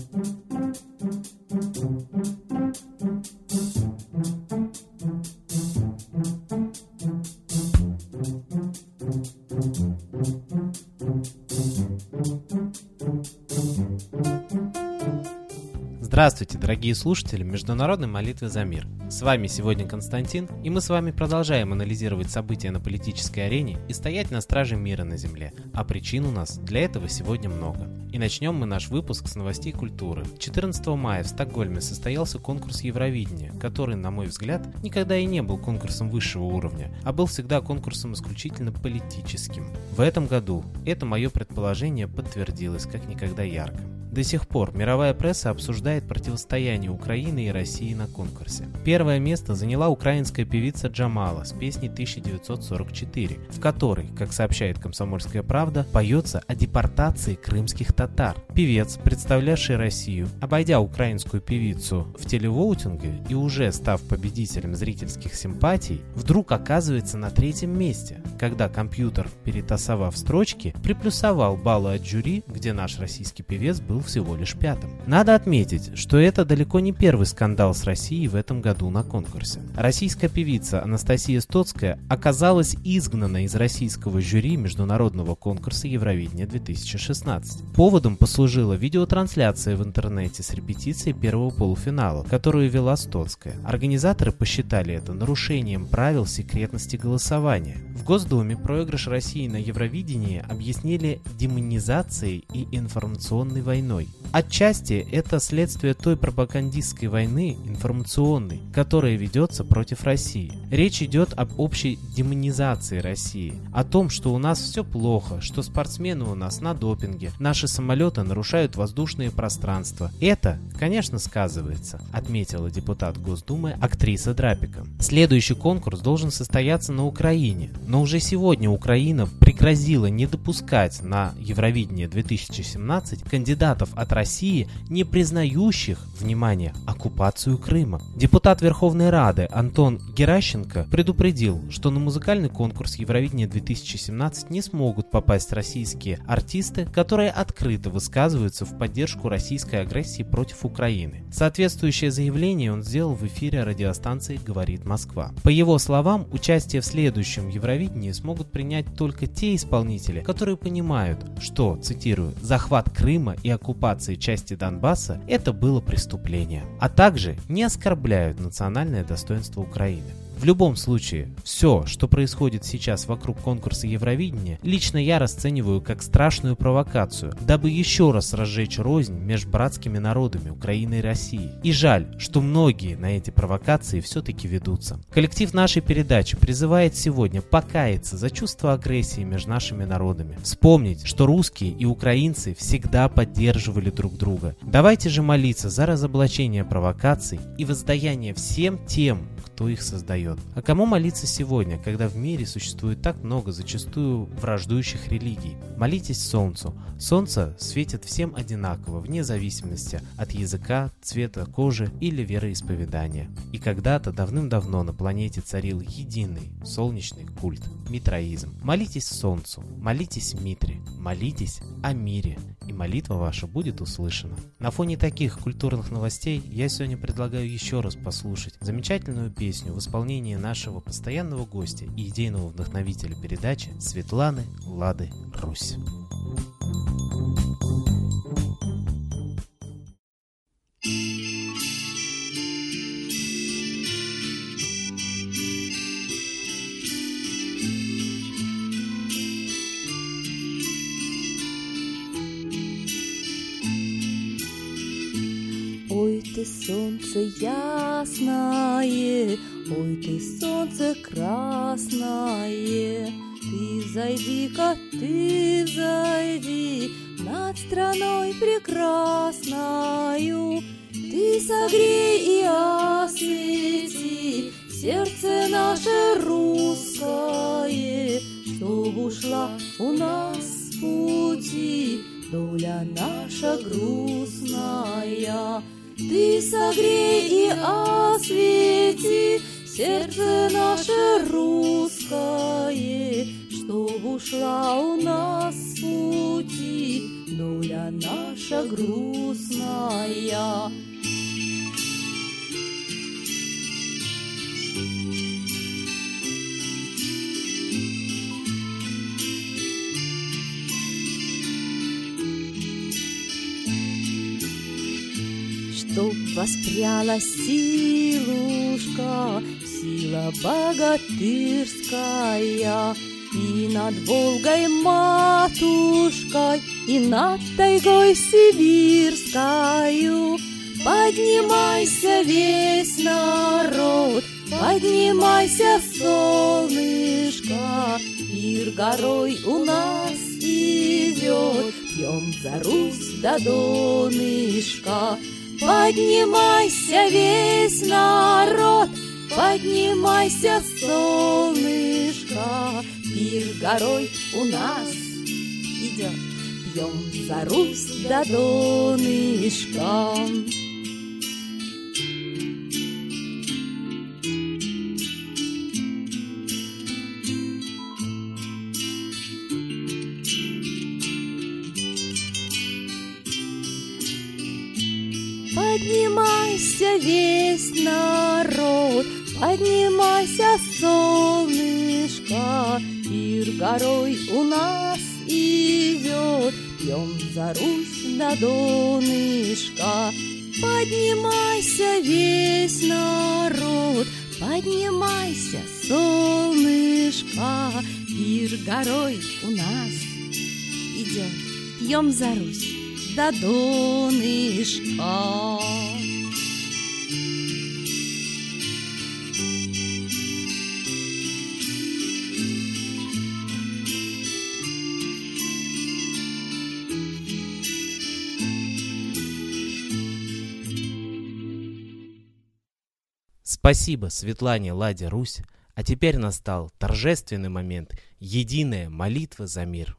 thank you Здравствуйте, дорогие слушатели Международной молитвы за мир. С вами сегодня Константин, и мы с вами продолжаем анализировать события на политической арене и стоять на страже мира на Земле. А причин у нас для этого сегодня много. И начнем мы наш выпуск с новостей культуры. 14 мая в Стокгольме состоялся конкурс Евровидения, который, на мой взгляд, никогда и не был конкурсом высшего уровня, а был всегда конкурсом исключительно политическим. В этом году это мое предположение подтвердилось как никогда ярко. До сих пор мировая пресса обсуждает противостояние Украины и России на конкурсе. Первое место заняла украинская певица Джамала с песней 1944, в которой, как сообщает «Комсомольская правда», поется о депортации крымских татар. Певец, представлявший Россию, обойдя украинскую певицу в телевоутинге и уже став победителем зрительских симпатий, вдруг оказывается на третьем месте, когда компьютер, перетасовав строчки, приплюсовал баллы от жюри, где наш российский певец был был всего лишь пятым. Надо отметить, что это далеко не первый скандал с Россией в этом году на конкурсе. Российская певица Анастасия Стоцкая оказалась изгнана из российского жюри международного конкурса Евровидения 2016. Поводом послужила видеотрансляция в интернете с репетицией первого полуфинала, которую вела Стоцкая. Организаторы посчитали это нарушением правил секретности голосования. В Госдуме проигрыш России на Евровидении объяснили демонизацией и информационной войной войной. Отчасти это следствие той пропагандистской войны, информационной, которая ведется против России. Речь идет об общей демонизации России, о том, что у нас все плохо, что спортсмены у нас на допинге, наши самолеты нарушают воздушные пространства. Это, конечно, сказывается, отметила депутат Госдумы актриса Драпика. Следующий конкурс должен состояться на Украине, но уже сегодня Украина пригрозила не допускать на Евровидение 2017 кандидатов от России, не признающих, внимание, оккупацию Крыма. Депутат Верховной Рады Антон Геращенко предупредил, что на музыкальный конкурс Евровидения 2017 не смогут попасть российские артисты, которые открыто высказываются в поддержку российской агрессии против Украины. Соответствующее заявление он сделал в эфире радиостанции «Говорит Москва». По его словам, участие в следующем Евровидении смогут принять только те исполнители, которые понимают, что, цитирую, «захват Крыма и оккупация оккупации части Донбасса это было преступление, а также не оскорбляют национальное достоинство Украины. В любом случае, все, что происходит сейчас вокруг конкурса Евровидения, лично я расцениваю как страшную провокацию, дабы еще раз разжечь рознь между братскими народами Украины и России. И жаль, что многие на эти провокации все-таки ведутся. Коллектив нашей передачи призывает сегодня покаяться за чувство агрессии между нашими народами. Вспомнить, что русские и украинцы всегда поддерживали друг друга. Давайте же молиться за разоблачение провокаций и воздаяние всем тем, кто их создает. А кому молиться сегодня, когда в мире существует так много зачастую враждующих религий? Молитесь Солнцу. Солнце светит всем одинаково, вне зависимости от языка, цвета кожи или вероисповедания. И когда-то давным-давно на планете царил единый солнечный культ – митроизм. Молитесь Солнцу, молитесь Митре, молитесь о мире, и молитва ваша будет услышана. На фоне таких культурных новостей я сегодня предлагаю еще раз послушать замечательную песню в исполнении нашего постоянного гостя и идейного вдохновителя передачи Светланы Лады Русь. Ты, солнце ясное, Ой ты, солнце красное, Ты зайди-ка, ты зайди Над страной прекрасною, Ты согрей и освети Сердце наше русское, Чтоб ушла у нас пути Доля наша грустная, ты согрей и освети сердце наше русское, Чтоб ушла у нас с пути доля наша грустная. Чтоб воспряла силушка, сила богатырская, И над Волгой матушкой, и над тайгой сибирскою. Поднимайся весь народ, поднимайся, солнышко, Пир горой у нас идет, пьем за Русь до донышка. Поднимайся весь народ, поднимайся, солнышко, Пир горой у нас идет, пьем за Русь до донышка. Поднимайся весь народ, поднимайся, солнышко, Пир горой у нас идет, пьем за Русь на донышко. Поднимайся весь народ, поднимайся, солнышко, Пир горой у нас идет, пьем за Русь до донышка. Спасибо Светлане Ладе Русь, а теперь настал торжественный момент – единая молитва за мир.